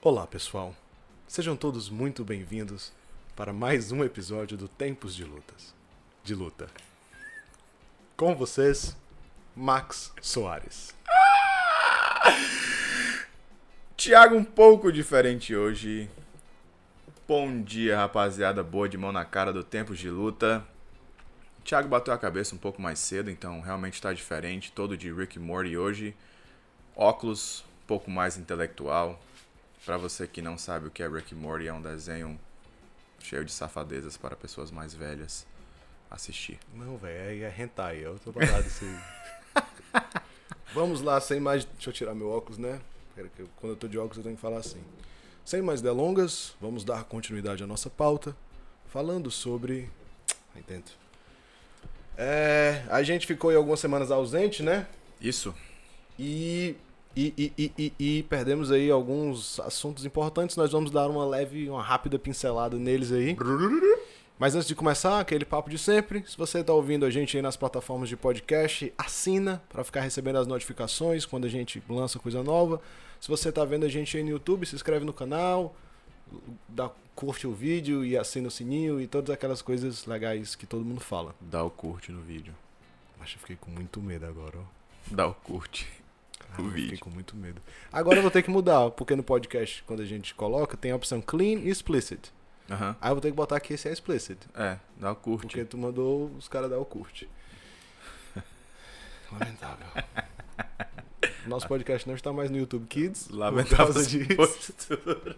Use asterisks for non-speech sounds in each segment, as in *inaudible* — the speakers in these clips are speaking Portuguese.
Olá, pessoal. Sejam todos muito bem-vindos para mais um episódio do Tempos de Lutas. De luta. Com vocês, Max Soares. Tiago um pouco diferente hoje. Bom dia, rapaziada boa de mão na cara do Tempos de Luta. Thiago bateu a cabeça um pouco mais cedo, então realmente está diferente. Todo de Rick Morty hoje. Óculos, um pouco mais intelectual. Para você que não sabe o que é Rick Morty, é um desenho cheio de safadezas para pessoas mais velhas assistir. Não, velho, é hentai, eu tô parado aí. Vamos lá, sem mais... Deixa eu tirar meu óculos, né? Quando eu tô de óculos eu tenho que falar assim. Sem mais delongas, vamos dar continuidade à nossa pauta, falando sobre... Aí dentro. É, a gente ficou aí algumas semanas ausente, né? Isso. E e, e, e, e, perdemos aí alguns assuntos importantes. Nós vamos dar uma leve, uma rápida pincelada neles aí. Mas antes de começar, aquele papo de sempre. Se você está ouvindo a gente aí nas plataformas de podcast, assina para ficar recebendo as notificações quando a gente lança coisa nova. Se você está vendo a gente aí no YouTube, se inscreve no canal, dá, curte o vídeo e assina o sininho e todas aquelas coisas legais que todo mundo fala. Dá o curte no vídeo. Mas eu fiquei com muito medo agora, ó. Dá o curte. Ah, o vídeo. Fiquei com muito medo. Agora eu vou ter que mudar, porque no podcast, quando a gente coloca, tem a opção clean e explicit. Uhum. Aí eu vou ter que botar aqui esse é explicit. É, dá o curte. Porque tu mandou os caras dar o curte. *laughs* Lamentável. *laughs* Nosso podcast não está mais no YouTube Kids. Lamentável disso. *laughs*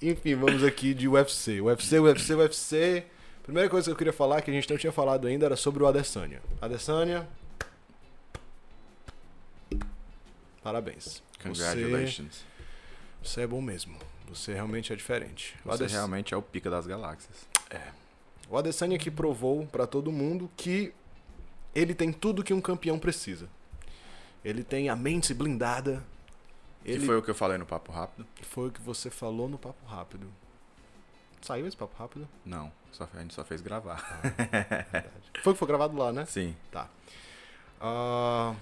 Enfim, vamos aqui de UFC. UFC, UFC, UFC. Primeira coisa que eu queria falar, que a gente não tinha falado ainda, era sobre o Adesanya. Adesanya, Parabéns. Congratulations. Você, você, é bom mesmo. Você realmente é diferente. O você realmente é o pica das galáxias. É. O Adesanya aqui provou para todo mundo que ele tem tudo que um campeão precisa. Ele tem a mente blindada. Ele... Que foi o que eu falei no Papo Rápido? Foi o que você falou no Papo Rápido. Saiu esse Papo Rápido? Não, só, a gente só fez gravar. Ah, foi o que foi gravado lá, né? Sim. Tá. Uh,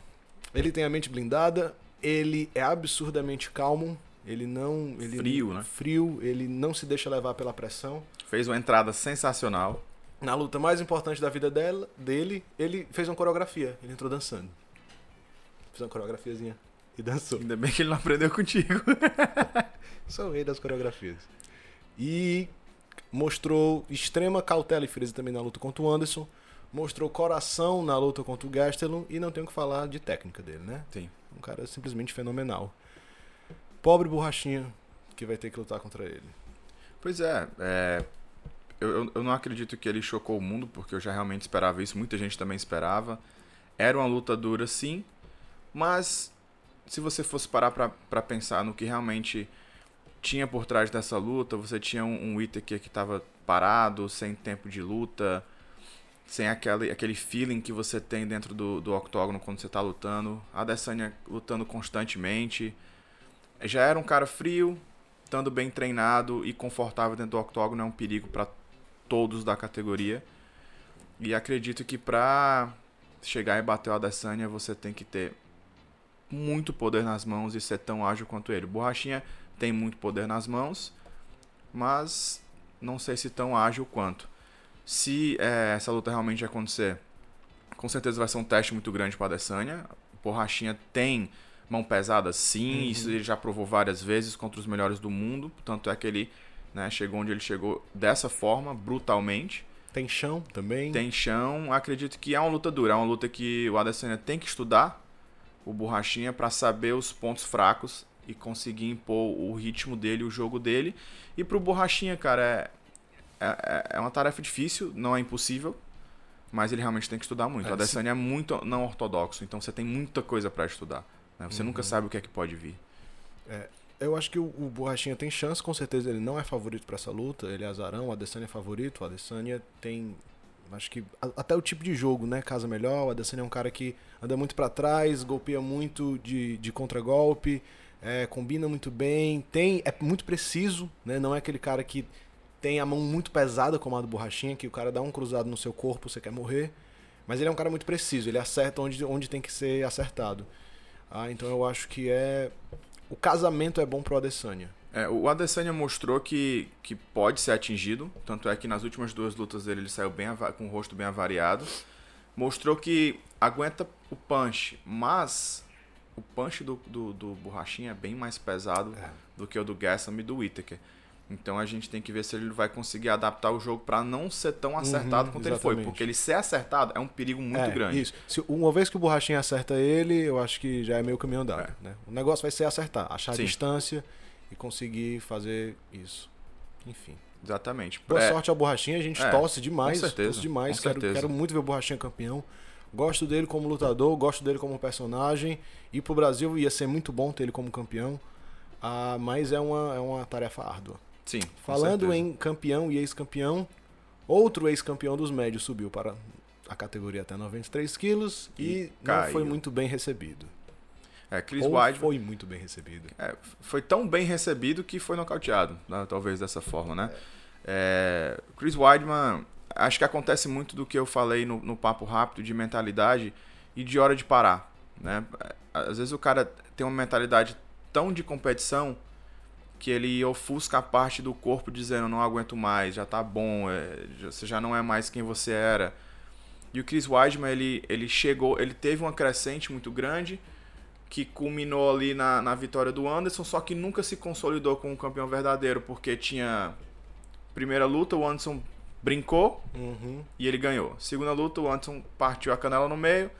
ele tem a mente blindada, ele é absurdamente calmo, ele não. Ele frio, né? Frio, ele não se deixa levar pela pressão. Fez uma entrada sensacional. Na luta mais importante da vida dela, dele, ele fez uma coreografia. Ele entrou dançando. Fez uma coreografiazinha e dançou. Ainda bem que ele não aprendeu contigo. *laughs* Sou o rei das coreografias. E mostrou extrema cautela e frieza também na luta contra o Anderson. Mostrou coração na luta contra o Gastelum e não tenho que falar de técnica dele, né? Sim. Um cara simplesmente fenomenal. Pobre borrachinha que vai ter que lutar contra ele. Pois é, é eu, eu não acredito que ele chocou o mundo, porque eu já realmente esperava isso, muita gente também esperava. Era uma luta dura, sim, mas se você fosse parar para pensar no que realmente tinha por trás dessa luta, você tinha um, um Whittaker que estava parado, sem tempo de luta, sem aquele, aquele feeling que você tem dentro do, do octógono quando você está lutando. A Adesanya lutando constantemente. Já era um cara frio, estando bem treinado e confortável dentro do octógono é um perigo para todos da categoria. E acredito que para chegar e bater o Adesanya você tem que ter muito poder nas mãos e ser tão ágil quanto ele. Borrachinha tem muito poder nas mãos, mas não sei se tão ágil quanto se é, essa luta realmente acontecer, com certeza vai ser um teste muito grande para a Adesanya. Borrachinha tem mão pesada, sim, uhum. isso ele já provou várias vezes contra os melhores do mundo. Tanto é que ele né, chegou onde ele chegou dessa forma, brutalmente. Tem chão também? Tem chão. Acredito que é uma luta dura, é uma luta que o Adesanya tem que estudar o Borrachinha para saber os pontos fracos e conseguir impor o ritmo dele, o jogo dele. E pro Borrachinha, cara, é, é, é, é uma tarefa difícil, não é impossível, mas ele realmente tem que estudar muito. É, o Adesanya é muito não ortodoxo, então você tem muita coisa para estudar. Né? Você uhum. nunca sabe o que é que pode vir. É, eu acho que o, o Borrachinha tem chance, com certeza ele não é favorito para essa luta, ele é azarão, o Adesanya é favorito, o Adesanya tem acho que até o tipo de jogo, né, casa melhor. O Adesanya é um cara que anda muito para trás, golpeia muito de, de contragolpe, é, combina muito bem, tem é muito preciso, né? Não é aquele cara que tem a mão muito pesada, como a do Borrachinha, que o cara dá um cruzado no seu corpo, você quer morrer. Mas ele é um cara muito preciso, ele acerta onde, onde tem que ser acertado. Ah, então eu acho que é o casamento é bom pro Adesanya. É, o Adesanya mostrou que, que pode ser atingido, tanto é que nas últimas duas lutas dele ele saiu bem com o rosto bem avariado. Mostrou que aguenta o punch, mas o punch do, do, do Borrachinha é bem mais pesado É. do que o do Gassam e do Whittaker. Então a gente tem que ver se ele vai conseguir adaptar o jogo para não ser tão acertado Uhum, quanto ele foi. exatamente. Porque ele ser acertado é um perigo muito É, grande. Isso. Se, uma vez que o Borrachinha acerta ele, eu acho que já é meio caminho andado. É. Né? O negócio vai ser acertar, achar Sim. a distância e conseguir fazer isso. Enfim. Exatamente. Boa É, sorte ao Borrachinha, a gente É, torce demais. com certeza, torce demais. com Quero, certeza. quero muito ver o Borrachinha campeão. Gosto dele como lutador, gosto dele como personagem. E pro Brasil ia ser muito bom ter ele como campeão. Ah, mas é uma, é uma tarefa árdua. Sim. Falando certeza. em campeão e ex-campeão, outro ex-campeão dos médios subiu para a categoria até 93 quilos e, E não foi muito bem recebido. É, Chris Ou Weidman foi muito bem recebido. É, foi tão bem recebido que foi nocauteado, né, talvez dessa forma, né? É, Chris Weidman, acho que acontece muito do que eu falei no, no papo rápido de mentalidade e de hora de parar, né? Às vezes o cara tem uma mentalidade tão de competição que ele ofusca a parte do corpo dizendo não aguento mais, já tá bom, é, você já não é mais quem você era. E o Chris Weidman, ele, ele chegou, ele teve uma crescente muito grande, que culminou ali na, na vitória do Anderson, só que nunca se consolidou como um campeão verdadeiro, porque tinha primeira luta, o Anderson brincou Uhum. e ele ganhou. Segunda luta, o Anderson partiu a canela no meio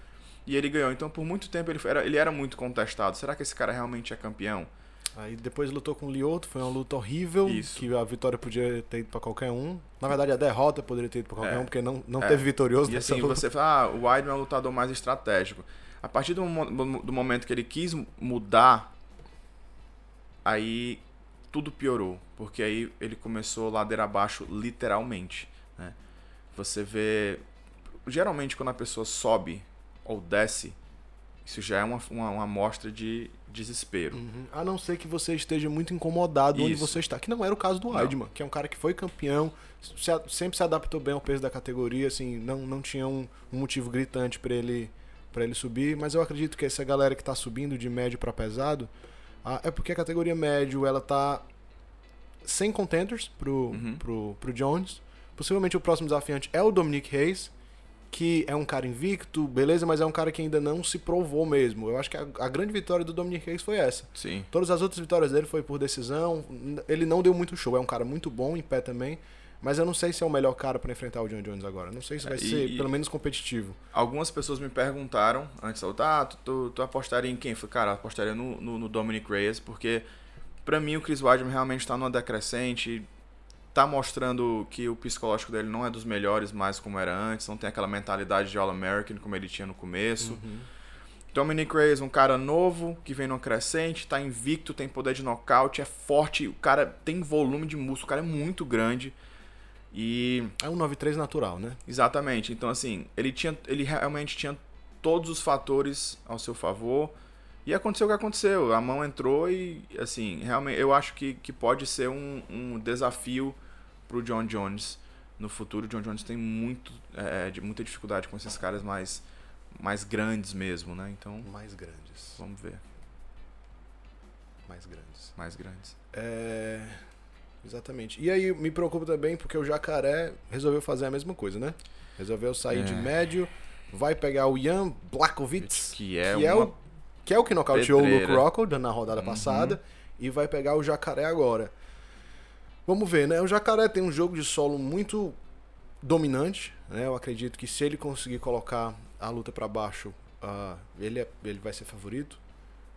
e ele ganhou. Então, por muito tempo, ele era, ele era muito contestado. Será que esse cara realmente é campeão? Aí depois lutou com o Lioto, foi uma luta horrível, Isso. que a vitória podia ter ido pra qualquer um. Na verdade, a derrota poderia ter ido pra qualquer É. um, porque não, não É. teve vitorioso E assim, luta. você fala, ah, o Weidman é um lutador mais estratégico. A partir do, do momento que ele quis mudar, aí tudo piorou. Porque aí ele começou ladeira abaixo, literalmente. né? Você vê. Geralmente, quando a pessoa sobe ou desce, isso já é uma, uma, uma amostra de desespero. Uhum. A não ser que você esteja muito incomodado onde Isso. você está. Que não era o caso do. Weidman, que é um cara que foi campeão, se sempre se adaptou bem ao peso da categoria, assim, não, não tinha um, um motivo gritante pra ele para ele subir, mas eu acredito que essa galera que tá subindo de médio pra pesado, ah, é porque a categoria médio ela tá sem contenders pro, Uhum. pro, pro Jones. Possivelmente o próximo desafiante é o Dominic Reis, que é um cara invicto, beleza, mas é um cara que ainda não se provou mesmo. Eu acho que a, a grande vitória do Dominic Reis foi essa. Sim. Todas as outras vitórias dele foi por decisão. Ele não deu muito show. É um cara muito bom em pé também. Mas eu não sei se é o melhor cara pra enfrentar o John Jones agora. Não sei se vai É, ser e- pelo menos competitivo. Algumas pessoas me perguntaram antes da luta, ah, tu, tu, tu apostaria em quem? Eu falei, cara, eu apostaria no, no, no Dominic Reyes, porque pra mim o Chris Weidman realmente tá numa decrescente, tá mostrando que o psicológico dele não é dos melhores mais como era antes, não tem aquela mentalidade de All-American como ele tinha no começo. Uhum. Dominic Reyes, um cara novo, que vem numa crescente, tá invicto, tem poder de nocaute, é forte, o cara tem volume de músculo, o cara é muito grande. E É um 9-3 natural, né? Exatamente. Então, assim, ele, tinha, ele realmente tinha todos os fatores ao seu favor. E aconteceu o que aconteceu. A mão entrou e, assim, realmente eu acho que, que pode ser um, um desafio pro John Jones no futuro. O John Jones tem muito, é, de, muita dificuldade com esses caras mais, mais grandes mesmo, né? Então, Mais grandes. vamos ver. Mais grandes. Mais grandes. É. Exatamente. E aí me preocupa também porque o Jacaré resolveu fazer a mesma coisa, né? Resolveu sair É. de médio, vai pegar o Jan Blakovic, Que é que, é o, que é o que nocauteou o Luke pedreira. Rockhold na rodada Uhum. passada, e vai pegar o Jacaré agora. Vamos ver, né? O Jacaré tem um jogo de solo muito dominante, né? Eu acredito que se ele conseguir colocar a luta pra baixo, ah, ele, é- ele vai ser favorito.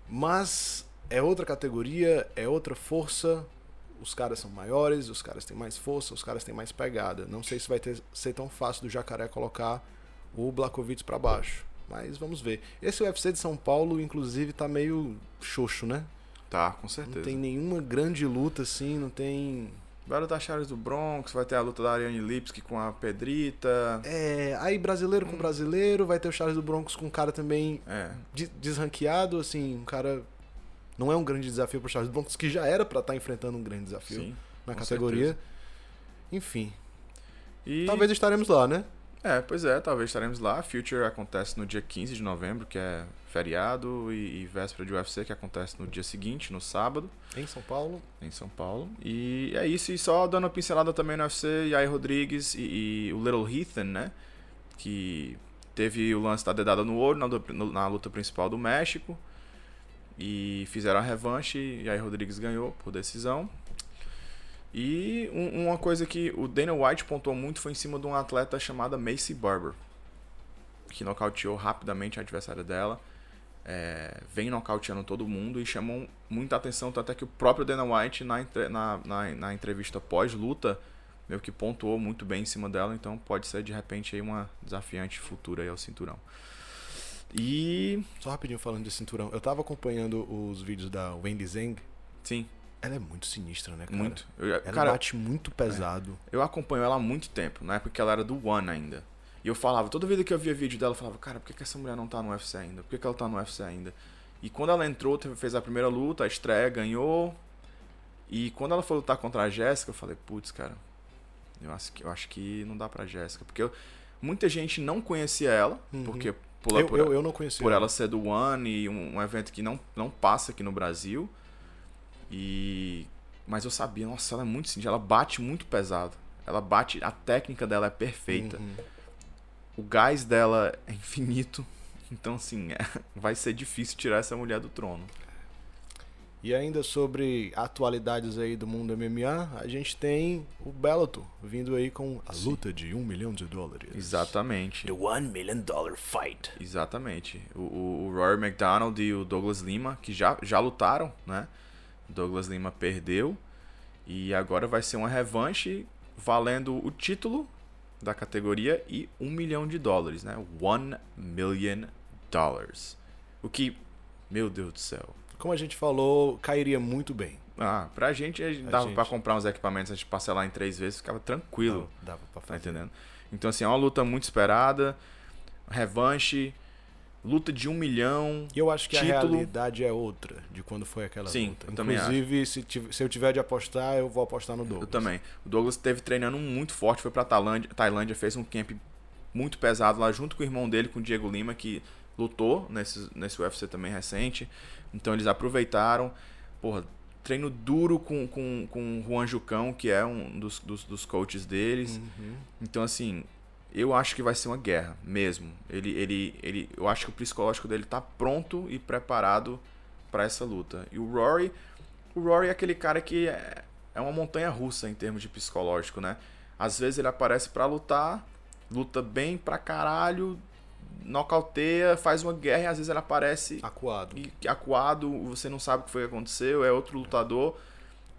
Mas é outra categoria, é outra força. Os caras são maiores, os caras têm mais força, os caras têm mais pegada. Não sei se vai ter- ser tão fácil do Jacaré colocar o Blakovic pra baixo. Mas vamos ver. Esse UFC de São Paulo, inclusive, tá meio xoxo, né? Tá, com Não certeza. tem nenhuma grande luta assim, não tem. Vai lutar Charles do Bronx, vai ter a luta da Ariane Lipski com a Pedrita. É, aí brasileiro com brasileiro, vai ter o Charles do Broncos com um cara também É, de- desranqueado, assim, um cara. Não é um grande desafio pro Charles do Broncos, que já era pra estar enfrentando um grande desafio sim. na categoria. Enfim, E talvez estaremos lá, né? É, pois é, talvez estaremos lá. Future acontece no dia 15 de novembro, que é feriado, e, e véspera de UFC, que acontece no dia seguinte, no sábado. Em São Paulo. Em São Paulo. E é isso, e só dando uma pincelada também no UFC, Yair Rodrigues e, e o Little Heathen, né? Que teve o lance da dedada no olho na, na luta principal do México. E fizeram a revanche, e Yair Rodrigues ganhou por decisão. E um, uma coisa que o Dana White pontuou muito foi em cima de um atleta chamada Macy Barber, que nocauteou rapidamente a adversária dela. É, vem nocauteando todo mundo e chamou muita atenção, até que o próprio Dana White, na, na, na, na entrevista pós-luta, meio que pontuou muito bem em cima dela, então pode ser de repente aí uma desafiante futura aí ao cinturão. E. Só rapidinho falando de cinturão, eu tava acompanhando os vídeos da Wendy Zeng. Sim. Ela é muito sinistra, né, cara? Muito. Eu, ela cara, bate muito pesado. É. Eu acompanho ela há muito tempo, na época que ela era do One ainda. E eu falava, toda vez que eu via vídeo dela, eu falava, cara, por que, que essa mulher não tá no UFC ainda? Por que, que ela tá no UFC ainda? E quando ela entrou, fez a primeira luta, a estreia, ganhou. E quando ela foi lutar contra a Jéssica, eu falei, putz, cara, eu acho que, eu acho que não dá pra Jéssica. Porque eu, muita gente não conhecia ela, uhum. porque por, eu, por, eu, eu não conhecia por ela. ela ser do One e um, um evento que não, não passa aqui no Brasil. E mas eu sabia, nossa, ela é muito simples, ela bate muito pesado. Ela bate, a técnica dela é perfeita. Uhum. O gás dela é infinito. Então, assim, é, *laughs* vai ser difícil tirar essa mulher do trono. E ainda sobre atualidades aí do mundo MMA, a gente tem o Bellator vindo aí com a Sim. luta de um milhão de dólares. Exatamente. The One Million Dollar Fight. Exatamente. O, o, o Rory McDonald e o Douglas Lima, que já, já lutaram, né? Douglas Lima perdeu. E agora vai ser uma revanche valendo o título da categoria e um milhão de dólares, né? One million dollars. O que, meu Deus do céu. Como a gente falou, cairia muito bem. Ah, pra gente, a gente dava gente... pra comprar uns equipamentos, a gente parcelar em três vezes, ficava tranquilo. Não, dava pra fazer. Tá entendendo? Então, assim, é uma luta muito esperada. Revanche luta de um milhão. E eu acho que título... a realidade é outra de quando foi aquela Sim, luta. Eu também Inclusive, se, se eu tiver de apostar, eu vou apostar no Douglas. Eu também. O Douglas esteve treinando muito forte, foi pra Tailândia, Tailândia, fez um camp muito pesado lá junto com o irmão dele, com o Diego Lima, que lutou nesse, nesse UFC também recente. Então eles aproveitaram. Porra, treino duro com, com, com o Juan Jucão, que é um dos, dos, dos coaches deles. Uhum. Então, assim, eu acho que vai ser uma guerra mesmo. Ele, ele, ele, eu acho que o psicológico dele está pronto e preparado para essa luta. E o Rory, o Rory é aquele cara que é, é uma montanha russa em termos de psicológico, né? Às vezes ele aparece para lutar, luta bem pra caralho, nocauteia, faz uma guerra e às vezes ele aparece acuado. E, acuado, você não sabe o que foi que aconteceu, é outro lutador.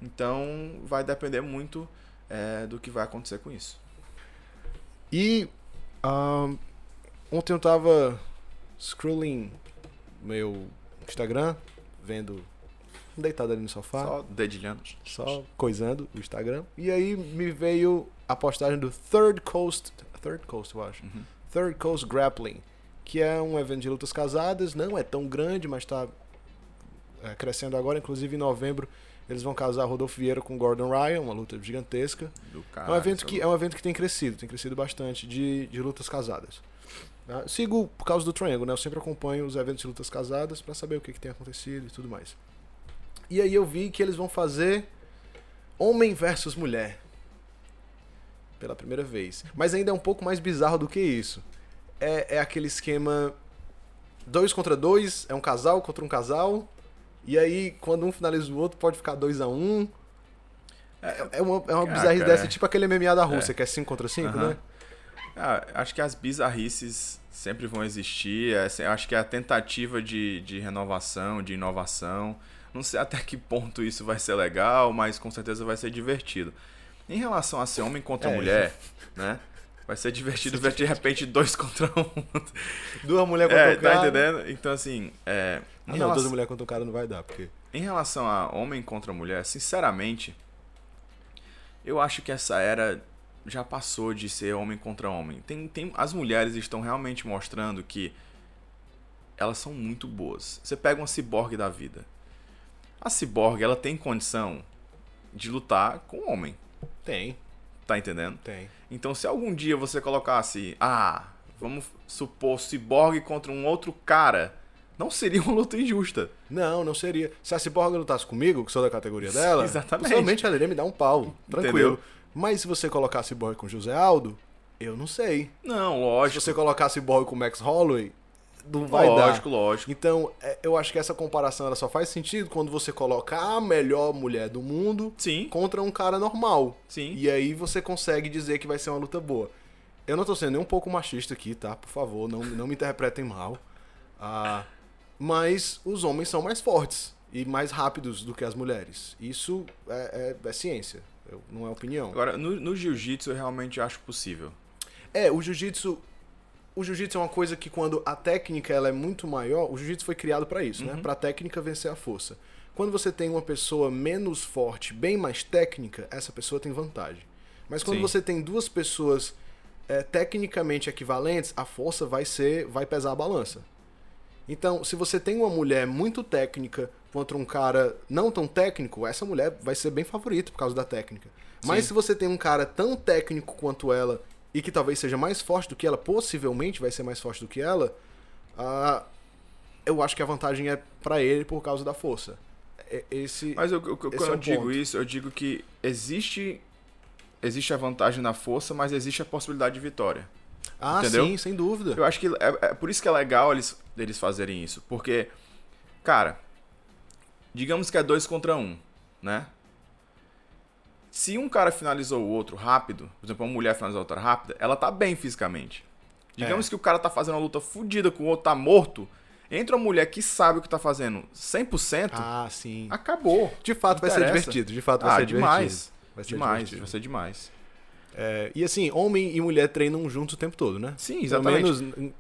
Então vai depender muito é, do que vai acontecer com isso. E uh, ontem eu tava scrolling meu Instagram, vendo deitado ali no sofá. Só dedilhando. Só coisando o Instagram. E aí me veio a postagem do Third Coast. Third Coast, eu acho. Uhum. Third Coast Grappling. Que é um evento de lutas casadas. Não é tão grande, mas está é, crescendo agora. Inclusive em novembro eles vão casar Rodolfo Vieira com Gordon Ryan, uma luta gigantesca. Caralho, é um evento que é um evento que tem crescido, tem crescido bastante de, de lutas casadas. Tá? Sigo por causa do Triangle, né? Eu sempre acompanho os eventos de lutas casadas para saber o que, que tem acontecido e tudo mais. E aí eu vi que eles vão fazer homem versus mulher pela primeira vez. Mas ainda é um pouco mais bizarro do que isso. É, é aquele esquema dois contra dois, é um casal contra um casal, e aí, quando um finaliza o outro, pode ficar 2 a 1 um. É, é uma, é uma bizarrice dessa, tipo aquele MMA da Rússia, é. que é 5 contra 5, né? Ah, acho que as bizarrices sempre vão existir. É, acho que é a tentativa de, de renovação, de inovação. Não sei até que ponto isso vai ser legal, mas com certeza vai ser divertido. Em relação a ser homem contra é. mulher, né? Vai ser divertido ver de repente dois contra um. Duas mulheres contra é, um tá cara. Tá entendendo? Então, assim. É, ah, não, relação... duas mulheres contra um cara não vai dar, porque. Em relação a homem contra mulher, sinceramente, eu acho que essa era já passou de ser homem contra homem. Tem, tem, as mulheres estão realmente mostrando que elas são muito boas. Você pega uma ciborgue da vida. A ciborgue, ela tem condição de lutar com o homem. Tem Tá entendendo? Tem. Então, se algum dia você colocasse, ah, vamos supor, Cyborg contra um outro cara, não seria uma luta injusta. Não, não seria. Se a Cyborg lutasse comigo, que sou da categoria dela, Exatamente. possivelmente ela iria me dar um pau. Tranquilo. Entendeu? Mas se você colocar a Cyborg com José Aldo, eu não sei. Não, Se lógico. você colocar a Cyborg com Max Holloway, não vai lógico, dar. lógico. Então, é, eu acho que essa comparação ela só faz sentido quando você coloca a melhor mulher do mundo Sim, contra um cara normal. sim. E aí você consegue dizer que vai ser uma luta boa. Eu não tô sendo nem um pouco machista aqui, tá? Por favor, não, não me interpretem mal. Ah, mas os homens são mais fortes e mais rápidos do que as mulheres. Isso é, é- é ciência, não é opinião. Agora, no, no jiu-jitsu eu realmente acho possível. É, o jiu-jitsu. O jiu-jitsu é uma coisa que quando a técnica ela é muito maior, o jiu-jitsu foi criado pra isso, né? Pra técnica vencer a força. Quando você tem uma pessoa menos forte, bem mais técnica, essa pessoa tem vantagem. Mas quando Sim. você tem duas pessoas é, tecnicamente equivalentes, a força vai ser, vai pesar a balança. Então, se você tem uma mulher muito técnica contra um cara não tão técnico, essa mulher vai ser bem favorita por causa da técnica. Mas Sim. se você tem um cara tão técnico quanto ela e que talvez seja mais forte do que ela, possivelmente vai ser mais forte do que ela, ah, eu acho que a vantagem é pra ele por causa da força. É- Esse, Mas eu, eu- quando Esse é eu o digo ponto. isso, eu digo que existe existe a vantagem na força, mas existe a possibilidade de vitória. ah, entendeu? sim, sem dúvida. Eu acho que é, é por isso que é legal eles, eles fazerem isso. Porque, cara, digamos que é dois contra um, né? Se um cara finalizou o outro rápido, por exemplo, uma mulher finalizou a outra rápida, ela tá bem fisicamente. Digamos É. que o cara tá fazendo uma luta fodida com o outro tá morto, entra uma mulher que sabe o que tá fazendo 100%, Ah, sim. acabou. De fato vai ser divertido, de fato vai Ah, ser demais. divertido. Vai ser Demais, divertido. vai ser demais. É, e assim, homem e mulher treinam juntos o tempo todo, né? Sim, Pelo exatamente. menos,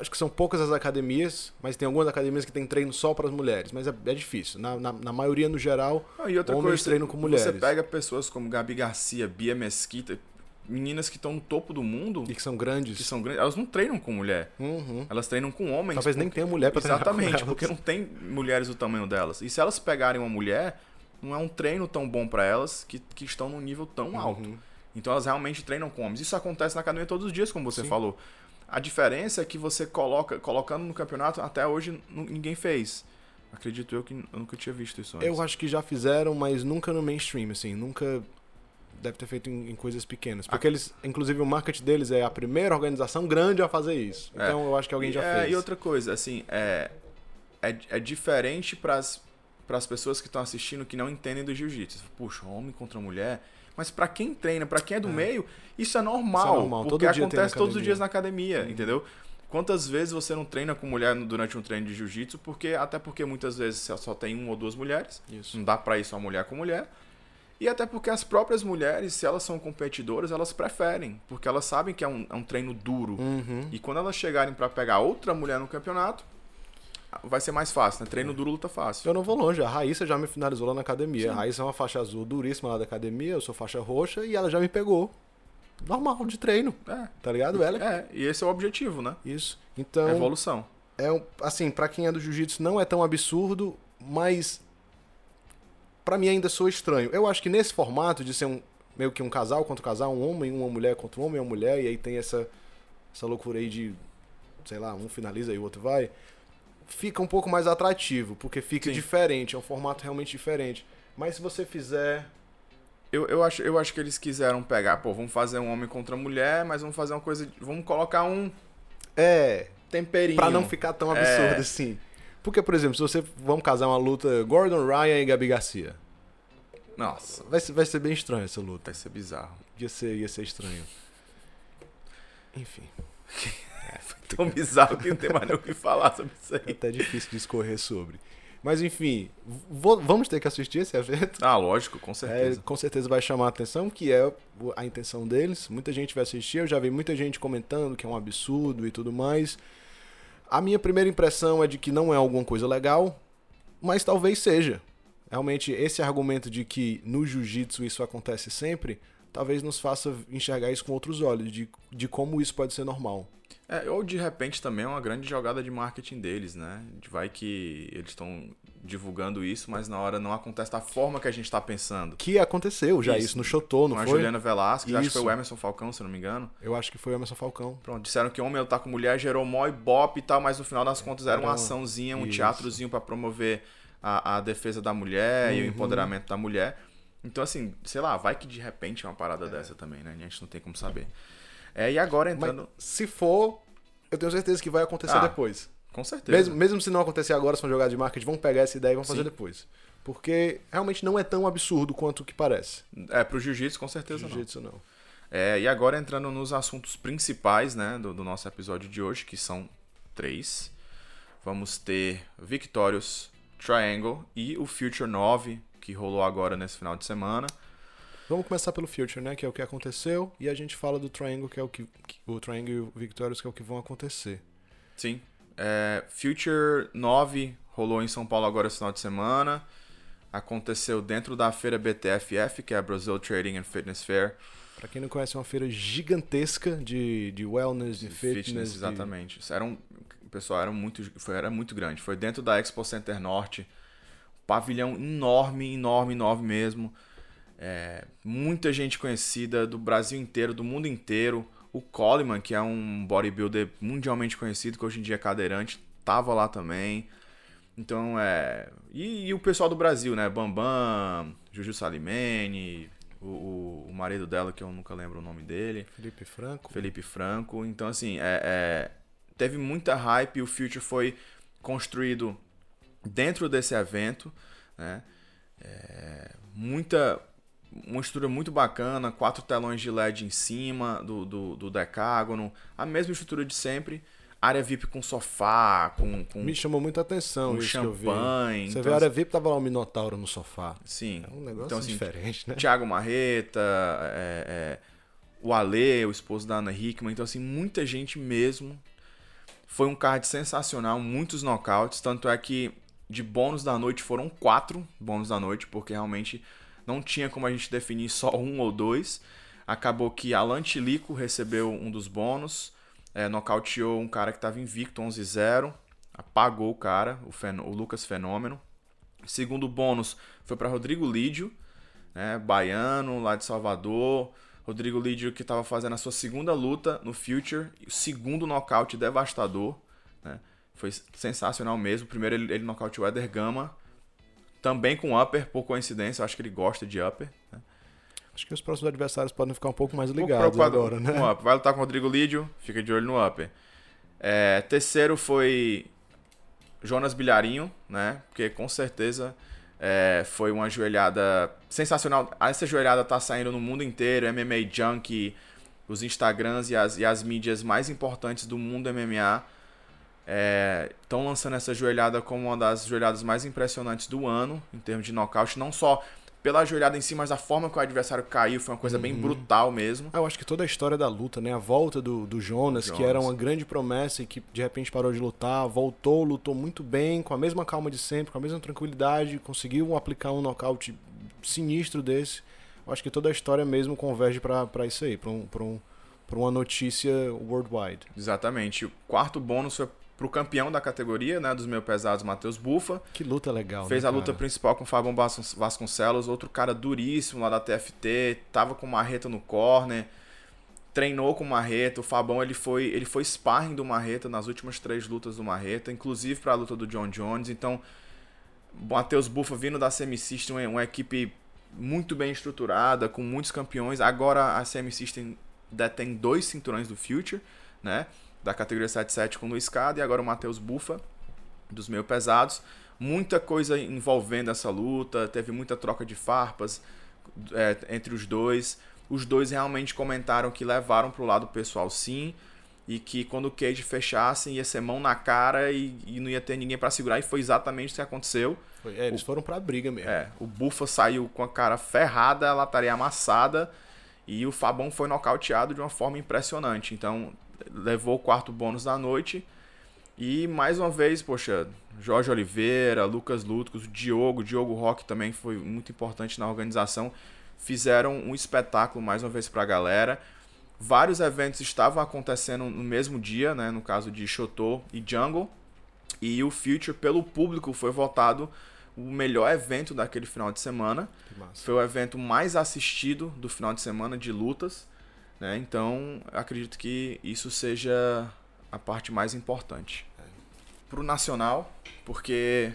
acho que são poucas as academias, mas tem algumas academias que tem treino só para as mulheres, mas é, é difícil. Na, na, na maioria, no geral, Ah, e outra homens coisa, treinam com Você mulheres. pega pessoas como Gabi Garcia, Bia Mesquita, meninas que estão no topo do mundo, e que são grandes. que são grandes, elas não treinam com mulher. Uhum. Elas treinam com homens. Talvez nem tenha mulher pra treinar com Exatamente, porque não tem mulheres do tamanho delas. E se elas pegarem uma mulher, não é um treino tão bom pra elas que, que estão num nível tão alto. Então elas realmente treinam com homens. Isso acontece na academia todos os dias, como você Sim. falou. A diferença é que você coloca, colocando no campeonato, até hoje ninguém fez. Acredito eu que eu nunca tinha visto isso antes. Eu acho que já fizeram, mas nunca no mainstream, assim, nunca deve ter feito em, em coisas pequenas. Porque eles, inclusive, o marketing deles é a primeira organização grande a fazer isso. É. Então eu acho que alguém já é, fez. E outra coisa, assim, é, é, é diferente para as pessoas que estão assistindo que não entendem do jiu-jitsu. Puxa, homem contra mulher. Mas pra quem treina, pra quem é do É. meio, isso é normal. Isso é normal, Porque todo acontece todos os dias na academia, entendeu? Quantas vezes você não treina com mulher durante um treino de jiu-jitsu? Porque, até porque muitas vezes só- tem uma ou duas mulheres. Isso. Não dá pra ir só mulher com mulher. E até porque as próprias mulheres, se elas são competidoras, elas preferem. Porque elas sabem que é um, é um treino duro. Uhum. E quando elas chegarem pra pegar outra mulher no campeonato, vai ser mais fácil, né? Treino duro, luta fácil. Eu não vou longe, a Raíssa já me finalizou lá na academia. A Raíssa é uma faixa azul duríssima lá da academia, eu sou faixa roxa e ela já me pegou. Normal, de treino, É, tá ligado? Ela é, e esse é o objetivo, né? Isso. Então, Evolução. é um- assim, pra quem é do jiu-jitsu não é tão absurdo, mas pra mim ainda sou estranho. Eu acho que nesse formato de ser um meio que um casal contra um casal, um homem, uma mulher contra um homem e uma mulher, e aí tem essa essa loucura aí de sei lá, um finaliza e o outro vai, fica um pouco mais atrativo, porque fica Sim. diferente, é um formato realmente diferente. Mas se você fizer Eu, eu, acho, eu acho que eles quiseram pegar, pô, vamos fazer um homem contra mulher, mas vamos fazer uma coisa. Vamos colocar um é, temperinho. Pra não ficar tão É. absurdo assim. Porque, por exemplo, se você vamos casar uma luta Gordon Ryan e Gabi Garcia, Nossa, vai ser, vai ser bem estranho essa luta. vai ser bizarro. Ia ser, ia ser estranho. Enfim, *laughs* *laughs* Tão bizarro que não tem mais nem o que falar sobre isso é aí. até difícil discorrer sobre. Mas enfim, vamos ter que assistir esse evento. Ah, lógico, com É, certeza. com certeza vai chamar a atenção, que é a intenção deles. Muita gente vai assistir, eu já vi muita gente comentando que é um absurdo e tudo mais. A minha primeira impressão é de que não é alguma coisa legal, mas talvez seja. Realmente, esse argumento de que no jiu-jitsu isso acontece sempre, talvez nos faça enxergar isso com outros olhos, de, de como isso pode ser normal. É, ou de repente também é uma grande jogada de marketing deles, né? Vai que eles estão divulgando isso, mas na hora não acontece da forma que a gente está pensando. Que aconteceu já isso, isso no Chotô, não Com foi? a Juliana Velasquez, acho que foi o Emerson Falcão, se não me engano. Eu acho que foi o Emerson Falcão. Pronto, disseram que homem tá com mulher gerou mó ibope e tal, mas no final das contas era uma açãozinha, um isso. teatrozinho para promover a, a, defesa da mulher uhum. e o uhum. empoderamento da mulher. Então, assim, sei lá, vai que de repente é uma parada é. dessa também, né? A gente não tem como saber. É, e agora entrando. Mas, se for, eu tenho certeza que vai acontecer ah, depois. Com certeza. Mesmo, mesmo se não acontecer agora, se for jogada de marketing, vão pegar essa ideia e vão fazer Sim. depois. Porque realmente não é tão absurdo quanto o que parece. É, pro jiu-jitsu, com certeza jiu não. não. É, e agora entrando nos assuntos principais né, do, do nosso episódio de hoje, que são três. Vamos ter Victorious, Triangle e o Future 9, que rolou agora nesse final de semana. Vamos começar pelo Future, né? Que é o que aconteceu, e a gente fala do Triangle, que é o que. O Triangle e o Victorious, que é o que vão acontecer. Sim. É, Future 9 rolou em São Paulo agora esse final de semana. Aconteceu dentro da feira BTFF, que é a Brazil Trading and Fitness Fair. Para quem não conhece, é uma feira gigantesca de, de wellness, de, de fitness. fitness exatamente. De... Era um, pessoal era muito, foi, era muito grande. Foi dentro da Expo Center Norte. Pavilhão enorme, enorme, enorme mesmo. É, muita gente conhecida do Brasil inteiro, do mundo inteiro. O Coleman, que é um bodybuilder mundialmente conhecido, que hoje em dia é cadeirante, tava lá também. Então, é. E, e o pessoal do Brasil, né? Bambam, Juju Salimene, o, o, marido dela, que eu nunca lembro o nome dele. Felipe Franco. Felipe Franco. Então, assim, é, é, teve muita hype. O Future foi construído dentro desse evento, né? É, muita uma estrutura muito bacana, quatro telões de LED em cima do, do, do decágono, a mesma estrutura de sempre. Área VIP com sofá, com. com Me chamou muita atenção com isso champanhe. Você então, vê a área VIP, tava lá o Minotauro no sofá. Sim. É um negócio então, assim, diferente, né? Tiago Marreta, é, é, o Ale, o esposo da Ana Hickman. Então, assim, muita gente mesmo. Foi um card sensacional, muitos knockouts. Tanto é que de bônus da noite foram quatro bônus da noite, porque realmente não tinha como a gente definir só um ou dois. Acabou que Alan Tilico recebeu um dos bônus, é, nocauteou um cara que estava invicto 11-0, apagou o cara, o, Fen o Lucas Fenômeno. Segundo bônus foi para Rodrigo Lídio, né, baiano, lá de Salvador. Rodrigo Lídio que estava fazendo a sua segunda luta no Future, o segundo nocaute devastador. Né, foi sensacional mesmo. Primeiro ele, ele nocauteou o Eder Gama, também com upper, por coincidência, acho que ele gosta de upper. Né? Acho que os próximos adversários podem ficar um pouco mais ligados um agora, né? upper. Vai lutar com o Rodrigo Lídio, fica de olho no upper. É, terceiro foi Jonas Bilharinho, né? Porque com certeza é, foi uma joelhada sensacional. Essa joelhada tá saindo no mundo inteiro, MMA Junk, os Instagrams e as, e as mídias mais importantes do mundo MMA Estão é, lançando essa joelhada como uma das joelhadas mais impressionantes do ano, em termos de nocaute, não só pela joelhada em si, mas a forma que o adversário caiu foi uma coisa uhum. bem brutal mesmo. Eu acho que toda a história da luta, né? A volta do, do Jonas, Jonas, que era uma grande promessa e que de repente parou de lutar, voltou, lutou muito bem, com a mesma calma de sempre, com a mesma tranquilidade, conseguiu aplicar um nocaute sinistro desse. Eu acho que toda a história mesmo converge para isso aí, para um, um, uma notícia worldwide. Exatamente. O quarto bônus foi pro campeão da categoria, né, dos meus pesados, Matheus Bufa. Que luta legal, Fez né, a luta principal com o Fabão Vasconcelos, outro cara duríssimo lá da TFT, tava com Marreta no corner, treinou com Marreta, o Fabão ele foi, ele foi sparring do Marreta nas últimas três lutas do Marreta, inclusive para a luta do John Jones, então Matheus Bufa vindo da Semi-System, uma equipe muito bem estruturada, com muitos campeões, agora a Semi-System detém dois cinturões do Future, né, da categoria 77 com o Luiz Cada e agora o Matheus Bufa, dos meio pesados. Muita coisa envolvendo essa luta, teve muita troca de farpas é, entre os dois. Os dois realmente comentaram que levaram para o lado pessoal sim, e que quando o Cage fechasse ia ser mão na cara e, e não ia ter ninguém para segurar, e foi exatamente o que aconteceu. É, eles o, foram para a briga mesmo. É, o Bufa saiu com a cara ferrada, a lataria amassada, e o Fabão foi nocauteado de uma forma impressionante. Então, levou o quarto bônus da noite. E mais uma vez, poxa, Jorge Oliveira, Lucas Lutcos, o Diogo, Diogo Roque também foi muito importante na organização. Fizeram um espetáculo mais uma vez para a galera. vários eventos estavam acontecendo no mesmo dia, né? No caso de Shoto e Jungle. E o Future, pelo público, foi votado o melhor evento daquele final de semana. Foi o evento mais assistido do final de semana de lutas. Né? Então, acredito que isso seja a parte mais importante. Para o nacional, porque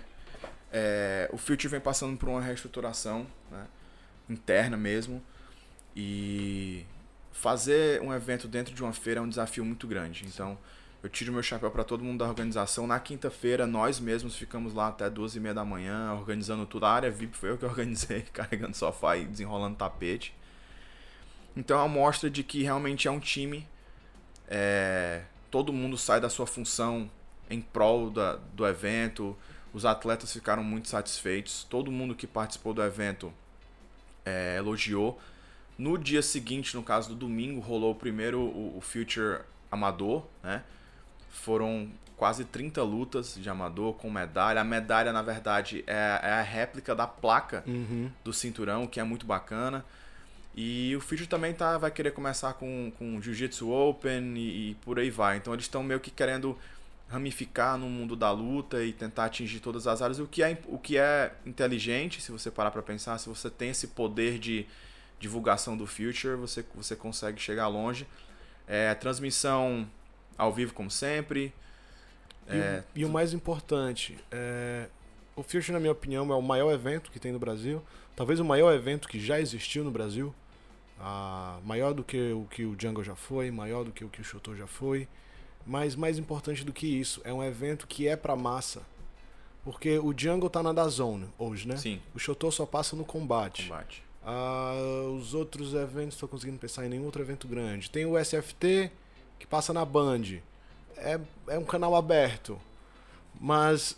é, o Future vem passando por uma reestruturação né? interna mesmo. E fazer um evento dentro de uma feira é um desafio muito grande. Então, eu tiro meu chapéu para todo mundo da organização. Na quinta-feira, nós mesmos ficamos lá até duas e meia da manhã, organizando tudo. A área VIP foi eu que *laughs* organizei, *laughs* carregando sofá e desenrolando tapete. Então é uma mostra de que realmente é um time. É, todo mundo sai da sua função em prol da, do evento. Os atletas ficaram muito satisfeitos. Todo mundo que participou do evento é, elogiou. No dia seguinte, no caso do domingo, rolou o primeiro o, o Future Amador, né? Foram quase 30 lutas de amador com medalha. A medalha, na verdade, é, é a réplica da placa uhum. do cinturão, que é muito bacana. E o Future também tá, vai querer começar com, com Jiu-Jitsu Open e, e, por aí vai. Então eles estão meio que querendo ramificar no mundo da luta e tentar atingir todas as áreas, o que é, o que é inteligente, se você parar para pensar, se você tem esse poder de divulgação do Future, você, você consegue chegar longe. É, transmissão ao vivo, como sempre. E, é, o, e o mais importante, é, o Future, na minha opinião, é o maior evento que tem no Brasil. Talvez o maior evento que já existiu no Brasil. Ah, maior do que o que o Jungle já foi, maior do que o que o Shoto já foi. Mas mais importante do que isso, é um evento que é pra massa. Porque o Jungle tá na Dazone hoje, né? Sim. O Shoto só passa no combate. Combate. Ah, os outros eventos, estou conseguindo pensar em nenhum outro evento grande. Tem o SFT, que passa na Band. É, é um canal aberto. Mas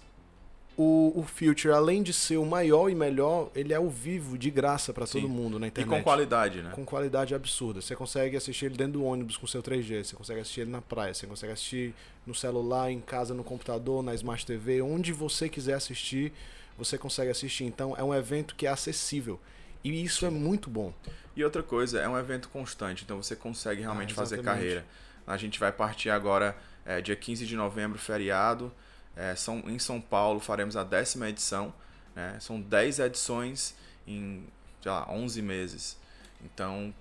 o, o Future, além de ser o maior e melhor, ele é o vivo de graça para todo mundo na internet. E com qualidade, né? Com qualidade absurda. Você consegue assistir ele dentro do ônibus com seu 3G, você consegue assistir ele na praia, você consegue assistir no celular, em casa, no computador, na Smart TV, onde você quiser assistir, você consegue assistir. Então é um evento que é acessível. E isso é Sim. é muito bom. E outra coisa, é um evento constante, então você consegue realmente ah, fazer carreira. A gente vai partir agora, é, dia 15 de novembro, feriado. É, são, em São Paulo faremos a décima edição. Né? São 10 edições em, sei lá, 11 meses. Então,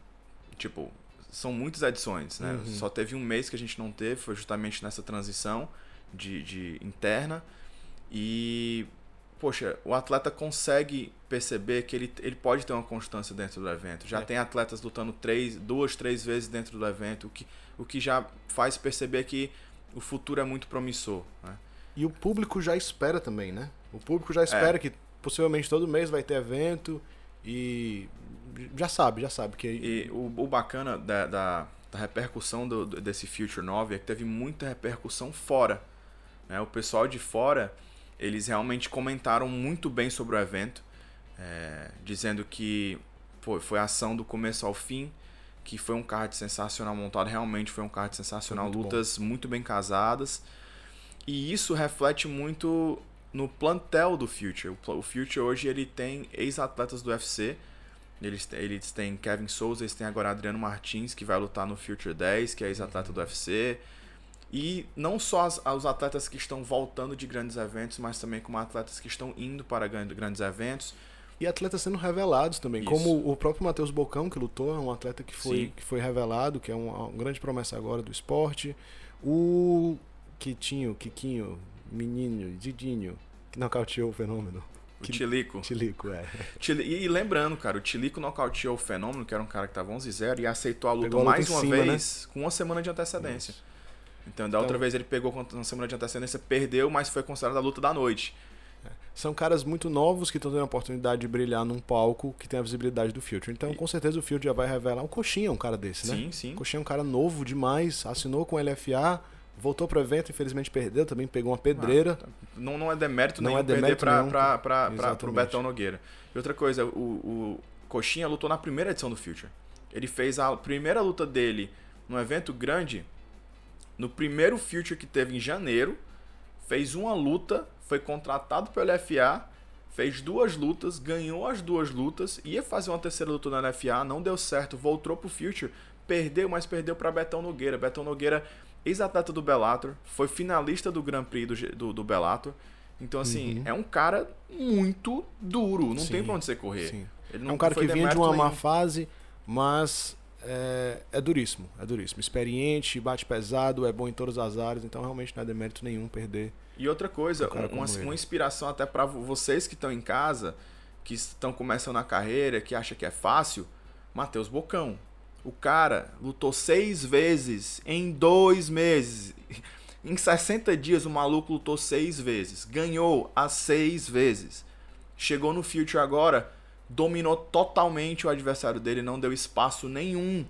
tipo, são muitas edições, né? Uhum. Só teve um mês que a gente não teve, foi justamente nessa transição de, de interna. E poxa, o atleta consegue perceber que ele, ele pode ter uma constância dentro do evento. Já é. tem atletas lutando três, duas, três vezes dentro do evento, o que, o que já faz perceber que o futuro é muito promissor. Né? E o público já espera também, né? O público já espera é. que possivelmente todo mês vai ter evento e já sabe, já sabe que. E o, o bacana da, da, da repercussão do, desse Future 9 é que teve muita repercussão fora. Né? O pessoal de fora eles realmente comentaram muito bem sobre o evento, é, dizendo que foi, foi ação do começo ao fim, que foi um card sensacional montado, realmente foi um card sensacional, muito lutas bom. muito bem casadas. E isso reflete muito no plantel do Future. O Future hoje ele tem ex-atletas do UFC. Eles, eles têm Kevin Souza, eles têm agora Adriano Martins, que vai lutar no Future 10, que é ex-atleta do UFC. E não só as, os atletas que estão voltando de grandes eventos, mas também como atletas que estão indo para grandes eventos. E atletas sendo revelados também, Isso. como o próprio Matheus Bocão, que lutou, é um atleta que foi, que foi revelado, que é uma, uma grande promessa agora do esporte. O Quitinho, Quiquinho, Menino, Didinho, que nocauteou o fenômeno. O Tilico. Tilico, é. E, lembrando, cara, o Tilico nocauteou o fenômeno, que era um cara que tava 11-0, e aceitou a luta, a luta mais uma cima, vez, né? com uma semana de antecedência. Isso. Então, da então, outra vez ele pegou na semana de antecedência, perdeu, mas foi considerada a luta da noite. É. São caras muito novos que estão tendo a oportunidade de brilhar num palco que tem a visibilidade do Future. Então, com certeza, o Future já vai revelar. O Coxinha um cara desse, né? Sim, sim. O Coxinha é um cara novo demais, assinou com o LFA, voltou pro evento, infelizmente perdeu, também pegou uma pedreira. Ah, não, não é demérito não nenhum é demérito perder para o Betão Nogueira. E outra coisa, o, o Coxinha lutou na primeira edição do Future. Ele fez a primeira luta dele num evento grande no primeiro Future que teve em janeiro, fez uma luta, foi contratado pelo LFA, fez duas lutas, ganhou as duas lutas, ia fazer uma terceira luta na LFA, não deu certo, voltou pro Future, perdeu, mas perdeu para Betão Nogueira. Betão Nogueira, ex-atleta do Bellator, foi finalista do Grand Prix do, do, do Bellator. Então, assim, Uhum. é um cara muito duro, não Sim, tem pra onde você correr. Sim. Ele É não um cara que vinha de uma má nenhum. fase, mas é, é duríssimo, é duríssimo. Experiente, bate pesado, é bom em todas as áreas, então realmente não é demérito nenhum perder. E outra coisa, Um uma, uma inspiração até pra vocês que estão em casa, que estão começando a carreira, que acham que é fácil, Matheus Bocão. O cara lutou seis vezes em dois meses. *laughs* Em 60 dias, o maluco lutou seis vezes. Ganhou as seis vezes. Chegou no Future agora, dominou totalmente o adversário dele, não deu espaço nenhum.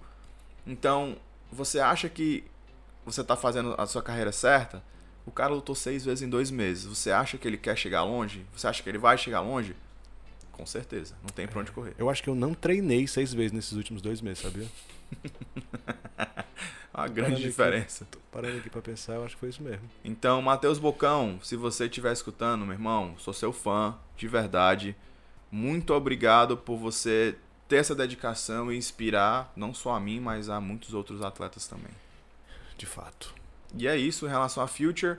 Então, você acha que você tá fazendo a sua carreira certa? O cara lutou seis vezes em dois meses. Você acha que ele quer chegar longe? Você acha que ele vai chegar longe? Com certeza. Não tem pra onde correr. Eu acho que eu não treinei seis vezes nesses últimos dois meses, sabia? *laughs* A grande aqui. diferença. Tô parando aqui pra pensar, eu acho que foi isso mesmo. Então, Matheus Bocão, se você estiver escutando, meu irmão, sou seu fã, de verdade. Muito obrigado por você ter essa dedicação e inspirar não só a mim, mas a muitos outros atletas também. De fato. E é isso em relação a Future.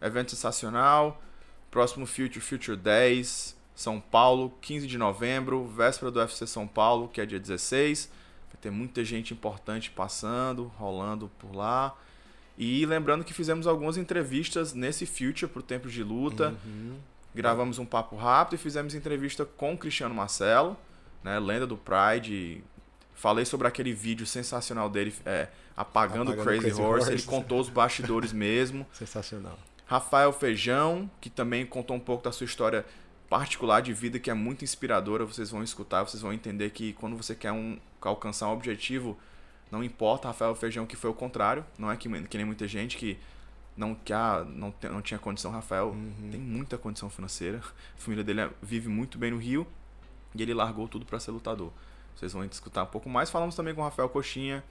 Evento sensacional. Próximo Future, Future 10, São Paulo, 15 de novembro, véspera do UFC São Paulo, que é dia 16. Vai ter muita gente importante passando, rolando por lá. E lembrando que fizemos algumas entrevistas nesse Future pro Tempos de Luta. Uhum. Gravamos um papo rápido e fizemos entrevista com o Cristiano Marcelo, né, lenda do Pride. Falei sobre aquele vídeo sensacional dele é, apagando, o Crazy, Crazy Horse. Horse. Ele contou os bastidores *laughs* mesmo. Sensacional. Rafael Feijão, que também contou um pouco da sua história particular de vida, que é muito inspiradora. Vocês vão escutar, vocês vão entender que quando você quer um, alcançar um objetivo, não importa. Rafael Feijão, que foi o contrário, não é que, que nem muita gente que não, que, ah, não, te- não tinha condição. Rafael Uhum. tem muita condição financeira. A família dele é- vive muito bem no Rio e ele largou tudo para ser lutador. Vocês vão escutar um pouco mais. Falamos também com o Rafael Coxinha,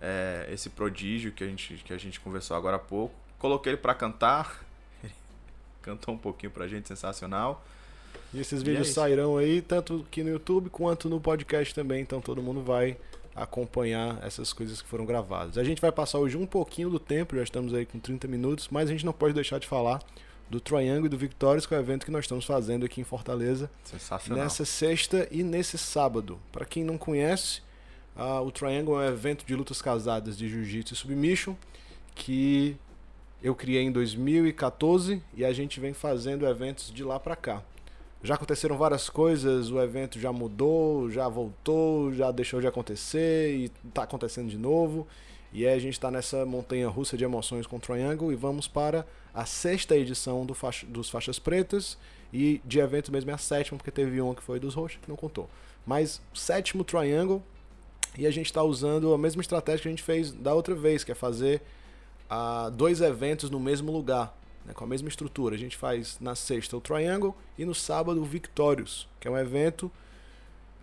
é, esse prodígio que a, gente, que a gente conversou agora há pouco. Coloquei ele para cantar. *laughs* Ele cantou um pouquinho pra gente, sensacional. E esses E vídeos é isso. sairão aí, tanto aqui no YouTube quanto no podcast também, então todo mundo vai acompanhar essas coisas que foram gravadas. A gente vai passar hoje um pouquinho do tempo, já estamos aí com 30 minutos, mas a gente não pode deixar de falar do Triangle e do Victorious, que é o evento que nós estamos fazendo aqui em Fortaleza, Sensacional. nessa sexta e nesse sábado. Para quem não conhece, ah, o Triangle é um evento de lutas casadas de Jiu-Jitsu e Submission, que eu criei em 2014 e a gente vem fazendo eventos de lá para cá. Já aconteceram várias coisas, o evento já mudou, já voltou, já deixou de acontecer e tá acontecendo de novo. E aí a gente está nessa montanha russa de emoções com o Triangle e vamos para a sexta edição do faixa- dos Faixas Pretas e de evento mesmo é a sétima, porque teve uma que foi dos roxos que não contou. Mas sétimo Triangle e a gente está usando a mesma estratégia que a gente fez da outra vez, que é fazer ah, dois eventos no mesmo lugar, né, com a mesma estrutura. A gente faz na sexta o Triangle e no sábado o Victorious, que é um evento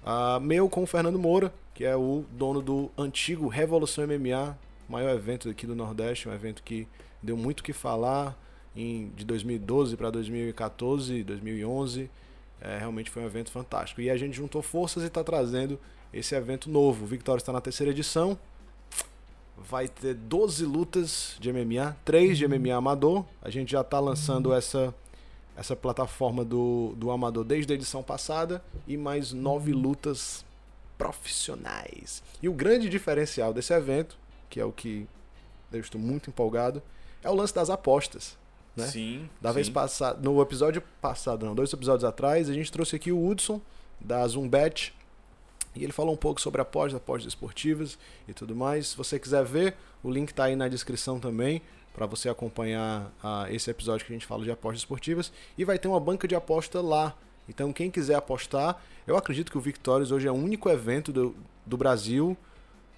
ah, meu com o Fernando Moura, que é o dono do antigo Revolução MMA, maior evento aqui do Nordeste, um evento que deu muito o que falar em, de 2012 para 2014, 2011. É, realmente foi um evento fantástico. E a gente juntou forças e está trazendo esse evento novo. O Victorious está na terceira edição. Vai ter 12 lutas de MMA, 3 de MMA amador. A gente já está lançando essa, essa plataforma do, do amador desde a edição passada e mais 9 lutas profissionais. E o grande diferencial desse evento, que é o que eu estou muito empolgado, é o lance das apostas. né? Sim. Da vez passada, no episódio passado, não, dois episódios atrás, a gente trouxe aqui o Hudson, da Zumbet, e ele falou um pouco sobre apostas, apostas esportivas e tudo mais. Se você quiser ver, o link tá aí na descrição também, para você acompanhar ah, esse episódio que a gente fala de apostas esportivas. E vai ter uma banca de aposta lá. Então, quem quiser apostar, eu acredito que o Victorious hoje é o único evento do, do Brasil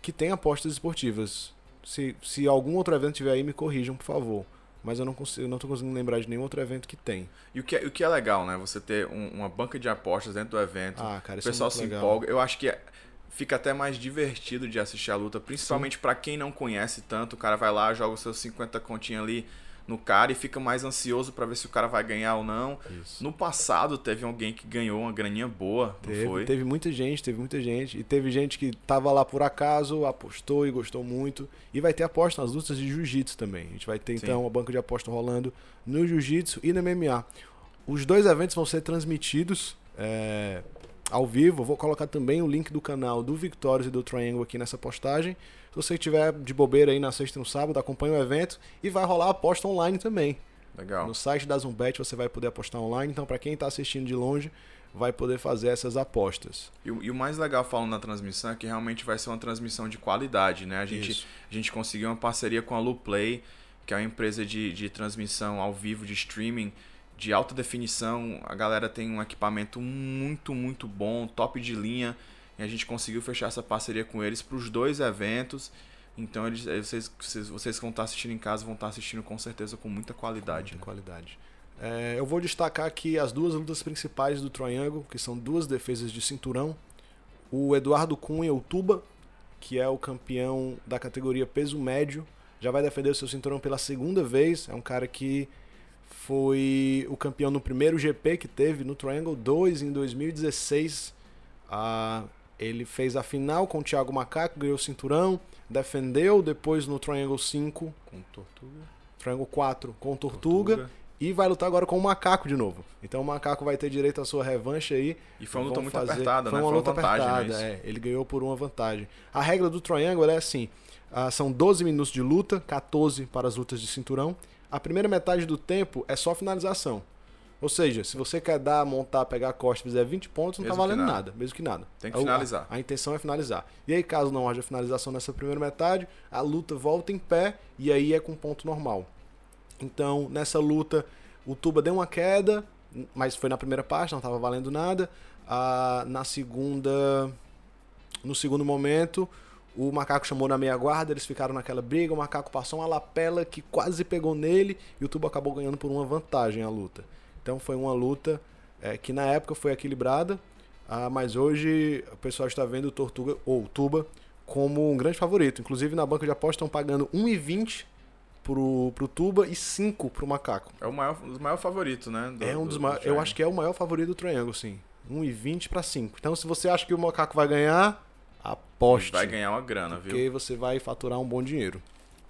que tem apostas esportivas. Se, se algum outro evento tiver aí, me corrijam, por favor. Mas eu não consigo, não tô conseguindo lembrar de nenhum outro evento que tem. E o que, é, o que é legal, né? Você ter um- uma banca de apostas dentro do evento. Ah, cara, o isso pessoal é muito se legal. empolga. Eu acho que é- fica até mais divertido de assistir a luta, principalmente pra quem não conhece tanto. O cara vai lá, joga os seus 50 continhos ali no cara e fica mais ansioso para ver se o cara vai ganhar ou não. Isso. No passado teve alguém que ganhou uma graninha boa, Teve, não foi? teve muita gente, teve muita gente. E teve gente que tava lá por acaso, apostou e gostou muito. E vai ter aposta nas lutas de jiu-jitsu também. A gente vai ter Sim. então uma banca de aposta rolando no jiu-jitsu e no MMA. Os dois eventos vão ser transmitidos é, ao vivo. Eu vou colocar também o link do canal do Victorious e do Triangle aqui nessa postagem. Se você estiver de bobeira aí na sexta e no sábado, acompanhe o evento e vai rolar aposta online também. Legal. No site da Zumbet você vai poder apostar online, então para quem está assistindo de longe, vai poder fazer essas apostas. E, o- e o mais legal falando na transmissão é que realmente vai ser uma transmissão de qualidade, né? A gente, Isso. a gente conseguiu uma parceria com a Luplay, que é uma empresa de, de transmissão ao vivo, de streaming, de alta definição. A galera tem um equipamento muito, muito bom, top de linha. E a gente conseguiu fechar essa parceria com eles para os dois eventos. Então eles, vocês, vocês, vocês que vão estar assistindo em casa vão estar assistindo com certeza com muita qualidade. Muita né? qualidade. É, eu vou destacar aqui as duas lutas principais do Triangle, que são duas defesas de cinturão. O Eduardo Cunha, o Tuba, que é o campeão da categoria peso médio, já vai defender o seu cinturão pela segunda vez. É um cara que foi o campeão no primeiro GP que teve no Triangle 2 em 2016. Ah, ele fez a final com o Thiago Macaco, ganhou o cinturão, defendeu depois no Triangle 5, Com tortuga. Triangle 4 com o Tortuga, e vai lutar agora com o Macaco de novo. Então o Macaco vai ter direito à sua revanche aí. E foi uma luta muito fazer- apertada, foi né? uma luta vantagem, apertada, né? é. Ele ganhou por uma vantagem. A regra do Triangle é assim: ah, são 12 minutos de luta, 14 para as lutas de cinturão. A primeira metade do tempo é só finalização. Ou seja, se você quer dar, montar, pegar a costa e fizer 20 pontos, não Mesmo tá valendo nada. nada. mesmo que nada. Tem que A- finalizar. A, a intenção é finalizar. E aí, caso não haja finalização nessa primeira metade, a luta volta em pé e aí é com ponto normal. Então, nessa luta, o Tuba deu uma queda, mas foi na primeira parte, não estava valendo nada. Ah, na segunda. No segundo momento, o macaco chamou na meia guarda, eles ficaram naquela briga, o macaco passou uma lapela que quase pegou nele e o Tuba acabou ganhando por uma vantagem a luta. Então foi uma luta eh, que na época foi equilibrada, ah, mas hoje o pessoal está vendo o Tortuga ou o Tuba como um grande favorito. Inclusive na banca de apostas estão pagando 1,20 pro, pro Tuba e 5 pro Macaco. É o maior, um dos maiores favoritos, né? do- é um do- dos do maiores, eu acho que é o maior favorito do Triangle, sim. 1,20 para 5. Então se você acha que o Macaco vai ganhar, aposte. Vai ganhar uma grana, viu? Porque você vai faturar um bom dinheiro.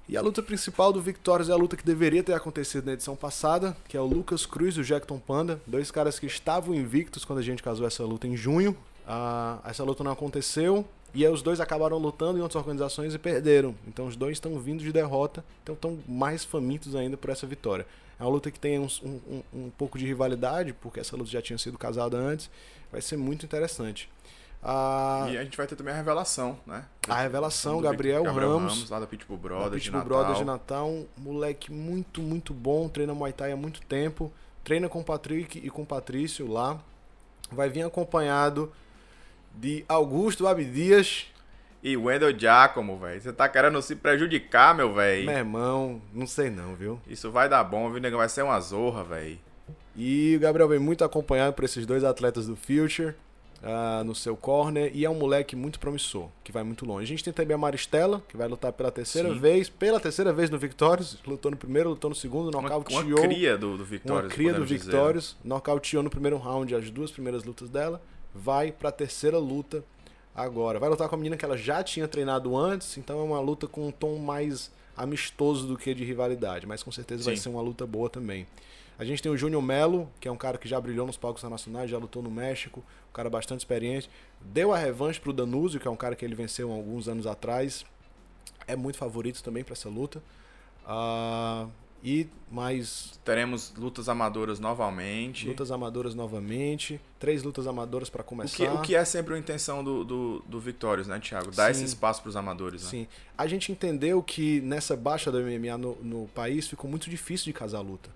E a luta principal do Victorious é a luta que deveria ter acontecido na edição passada, que é o Lucas Cruz e o Jackton Panda, dois caras que estavam invictos quando a gente casou essa luta em junho. Ah, essa luta não aconteceu e aí os dois acabaram lutando em outras organizações e perderam. Então os dois estão vindo de derrota, então estão mais famintos ainda por essa vitória. É uma luta que tem um, um- um pouco de rivalidade, porque essa luta já tinha sido casada antes. Vai ser muito interessante. Ah, E a gente vai ter também a revelação, né? a revelação, Gabriel, Gabriel Ramos, lá da Pitbull da Brothers, de Pitbull Natal. Brothers de Natal, um moleque muito, muito bom, treina Muay Thai há muito tempo, treina com o Patrick e com o Patrício lá. Vai vir acompanhado de Augusto Abdias, E Wendell Giacomo, velho. Você tá querendo se prejudicar, meu velho. meu irmão, não sei não, viu? Isso vai dar bom, viu, nego? Vai ser uma zorra, velho. E o Gabriel vem muito acompanhado por esses dois atletas do Future ah, no seu corner e é um moleque muito promissor, que vai muito longe. A gente tem também a Maristela, que vai lutar pela terceira Sim. vez, pela terceira vez no Victorious, lutou no primeiro, lutou no segundo, Uma, nocauteou. uma cria do, do Victorious, uma cria do podemos dizer. Victorious, nocauteou no primeiro round as duas primeiras lutas dela, vai pra terceira luta agora. Vai lutar com a menina que ela já tinha treinado antes, então é uma luta com um tom mais amistoso do que de rivalidade, mas com certeza vai Sim. ser uma luta boa também. A gente tem o Júnior Melo, que é um cara que já brilhou nos palcos internacionais, já lutou no México, um cara bastante experiente. Deu a revanche pro Danúzio, que é um cara que ele venceu há alguns anos atrás. É muito favorito também pra essa luta. Ah, e mais Teremos lutas amadoras novamente. Lutas amadoras novamente. Três lutas amadoras pra O começar. que, o que é sempre a intenção do, do, do Victorious, né, Thiago? Dar Sim. esse espaço pros amadores, né? Sim. A gente entendeu que nessa baixa do MMA no, no país ficou muito difícil de casar luta.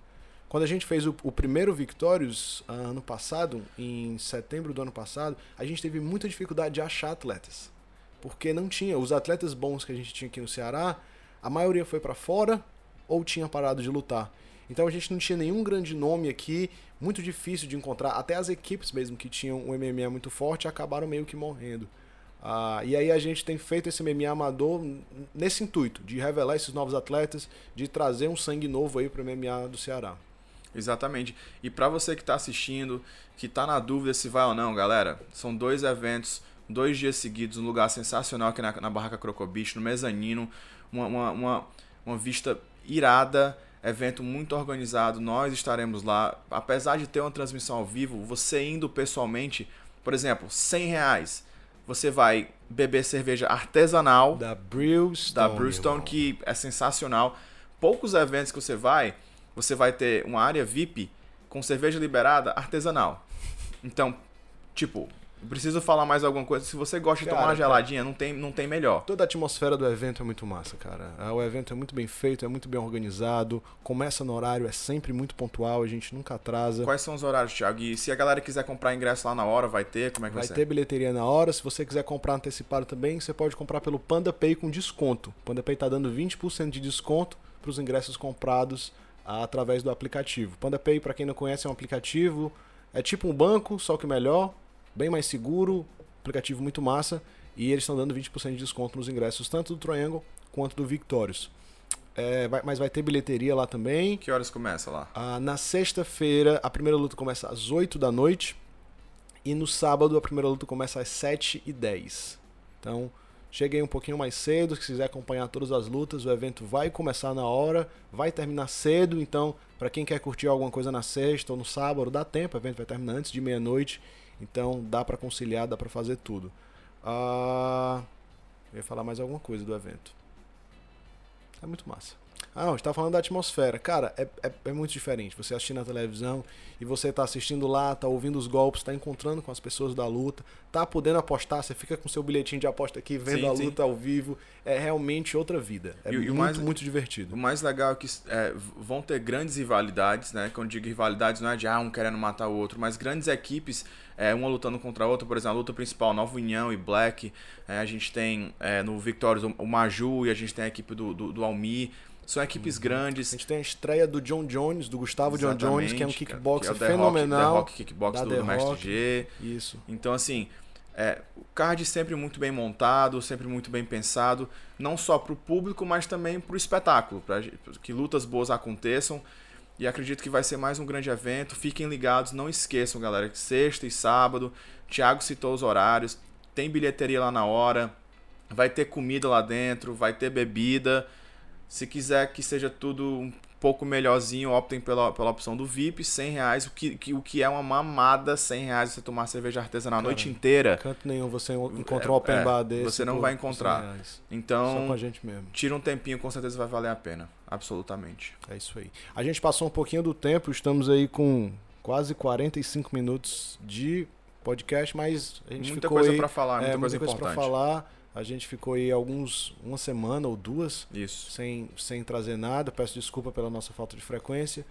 Quando a gente fez o, o primeiro Victorious ah, ano passado, em setembro do ano passado, a gente teve muita dificuldade de achar atletas. Porque não tinha. Os atletas bons que a gente tinha aqui no Ceará, a maioria foi pra fora ou tinha parado de lutar. Então a gente não tinha nenhum grande nome aqui, muito difícil de encontrar. Até as equipes mesmo que tinham um MMA muito forte acabaram meio que morrendo. Ah, e aí a gente tem feito esse MMA amador nesse intuito, de revelar esses novos atletas, de trazer um sangue novo aí para o MMA do Ceará. Exatamente. E para você que está assistindo, que está na dúvida se vai ou não, galera, são dois eventos, dois dias seguidos, um lugar sensacional aqui na, na Barraca Crocobicho, no mezanino, uma, uma, uma, uma vista irada, evento muito organizado, nós estaremos lá. Apesar de ter uma transmissão ao vivo, você indo pessoalmente, por exemplo, 100 reais você vai beber cerveja artesanal da Brewstone, da Brewstone que é sensacional. Poucos eventos que você vai, você vai ter uma área VIP com cerveja liberada artesanal. Então, tipo, Preciso falar mais alguma coisa. Se você gosta de tomar uma geladinha, não tem, não tem melhor. Toda a atmosfera do evento é muito massa, cara. Ah, o evento é muito bem feito, é muito bem organizado. Começa no horário, é sempre muito pontual, a gente nunca atrasa. Quais são os horários, Thiago? E se a galera quiser comprar ingresso lá na hora, vai ter? Como é que vai, vai ter bilheteria na hora. Se você quiser comprar antecipado também, você pode comprar pelo Panda Pay com desconto. O Panda Pay tá dando 20% de desconto para os ingressos comprados através do aplicativo. Panda Pay, para quem não conhece, é um aplicativo. É tipo um banco, só que melhor bem mais seguro, aplicativo muito massa, e eles estão dando 20% de desconto nos ingressos, tanto do Triangle quanto do Victorious. É, vai, mas vai ter bilheteria lá também. Que horas começa lá? Ah, na sexta-feira, a primeira luta começa às 8 da noite. E no sábado, a primeira luta começa às 7 e 10. Então, cheguei um pouquinho mais cedo. Se quiser acompanhar todas as lutas, o evento vai começar na hora, vai terminar cedo. Então, para quem quer curtir alguma coisa na sexta ou no sábado, dá tempo. O evento vai terminar antes de meia-noite. Então dá para conciliar, dá para fazer tudo. Ah, eu ia falar mais alguma coisa do evento. É muito massa. Ah, não, está falando da atmosfera. Cara, é, é, é, muito diferente. Você assistir na televisão e você tá assistindo lá, tá ouvindo os golpes, tá encontrando com as pessoas da luta, tá podendo apostar, você fica com seu bilhetinho de aposta aqui, vendo sim, a luta sim. ao vivo. É realmente outra vida. É e, muito, mais, muito divertido. O mais legal é que é, vão ter grandes rivalidades, né? Quando digo rivalidades, não é de ah, um querendo matar o outro, mas grandes equipes, é, uma lutando contra a outra. Por exemplo, a luta principal, Nova União e Black. É, a gente tem é, no Victorious o Maju e a gente tem a equipe do, do, do Almi. São equipes uhum. grandes. A gente tem a estreia do John Jones, do Gustavo Exatamente, John Jones, que é um kickboxer que é fenomenal. Rock, The Rock Kickbox do, do Mestre G. Isso. Então, assim, é, o card sempre muito bem montado, sempre muito bem pensado, não só para o público, mas também para o espetáculo, para que lutas boas aconteçam. E acredito que vai ser mais um grande evento. Fiquem ligados, não esqueçam, galera, que sexta e sábado, Thiago citou os horários, tem bilheteria lá na hora, vai ter comida lá dentro, vai ter bebida. Se quiser que seja tudo um pouco melhorzinho, optem pela, pela opção do VIP, 100 reais, o que, que, o que é uma mamada, 100 reais você tomar cerveja artesanal a noite inteira. Canto nenhum você encontra um open é, bar desse. Você não vai encontrar. Então, Só com a gente mesmo. tira um tempinho, com certeza vai valer a pena. Absolutamente. É isso aí. A gente passou um pouquinho do tempo, estamos aí com quase 45 minutos de podcast, mas a gente muita ficou coisa para falar, muita, é, coisa, muita coisa para falar. A gente ficou aí alguns uma semana ou duas Isso. sem sem trazer nada. Peço desculpa pela nossa falta de frequência.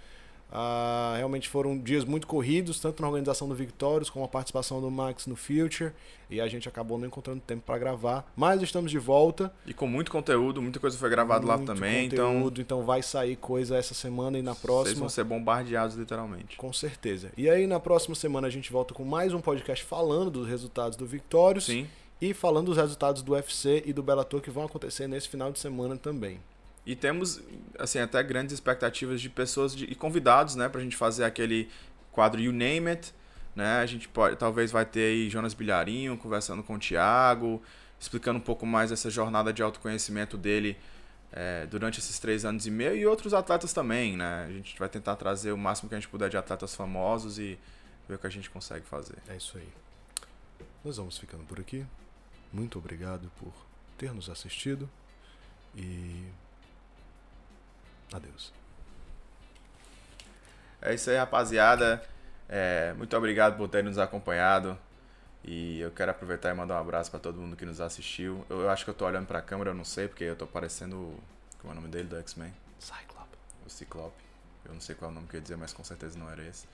Ah, realmente foram dias muito corridos, tanto na organização do Victorious como a participação do Max no Future, e a gente acabou não encontrando tempo para gravar, mas estamos de volta. E com muito conteúdo, muita coisa foi gravada lá também, então conteúdo, então... então vai sair coisa essa semana e na próxima. Vocês vão ser bombardeados literalmente. Com certeza. E aí na próxima semana a gente volta com mais um podcast falando dos resultados do Victorious. Sim e falando dos resultados do UFC e do Bellator que vão acontecer nesse final de semana também. E temos, assim, até grandes expectativas de pessoas de, e convidados, né, pra gente fazer aquele quadro You Name It, né? A gente pode, talvez vai ter aí Jonas Bilharinho conversando com o Thiago, explicando um pouco mais essa jornada de autoconhecimento dele é, durante esses três anos e meio e outros atletas também, né? A gente vai tentar trazer o máximo que a gente puder de atletas famosos e ver o que a gente consegue fazer. É isso aí. Nós vamos ficando por aqui. Muito obrigado por ter nos assistido e adeus. É isso aí, rapaziada. É, muito obrigado por ter nos acompanhado. E eu quero aproveitar e mandar um abraço para todo mundo que nos assistiu. Eu, eu, acho que eu tô olhando para a câmera, eu não sei, porque eu tô parecendo. Como é o nome dele do X-Men? Cyclope. O Ciclope. Eu não sei qual é o nome que eu ia dizer, mas com certeza não era esse.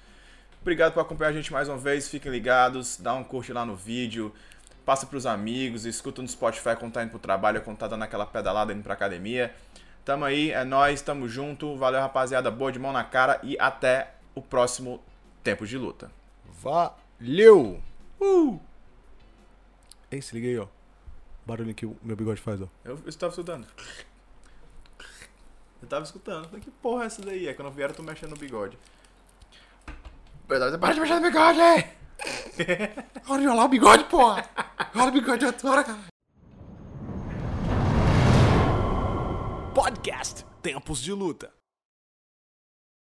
Obrigado por acompanhar a gente mais uma vez. Fiquem ligados, dá um curte lá no vídeo passa pros amigos, escuta no Spotify quando tá indo pro trabalho, quando tá dando aquela pedalada indo pra academia. Tamo aí, é nós, tamo junto. Valeu, rapaziada. Boa de mão na cara e até o próximo Tempo de Luta. Valeu! Uh! Ei, se liga aí, ó. O barulho que o meu bigode faz, ó. Eu, estava escutando. Eu tava escutando. Que porra é essa daí? É quando vieram, eu tô mexendo no bigode. Para de mexer no bigode! *laughs* Olha lá o bigode, porra! Olha o bigode da tora, cara! Podcast Tempos de Luta.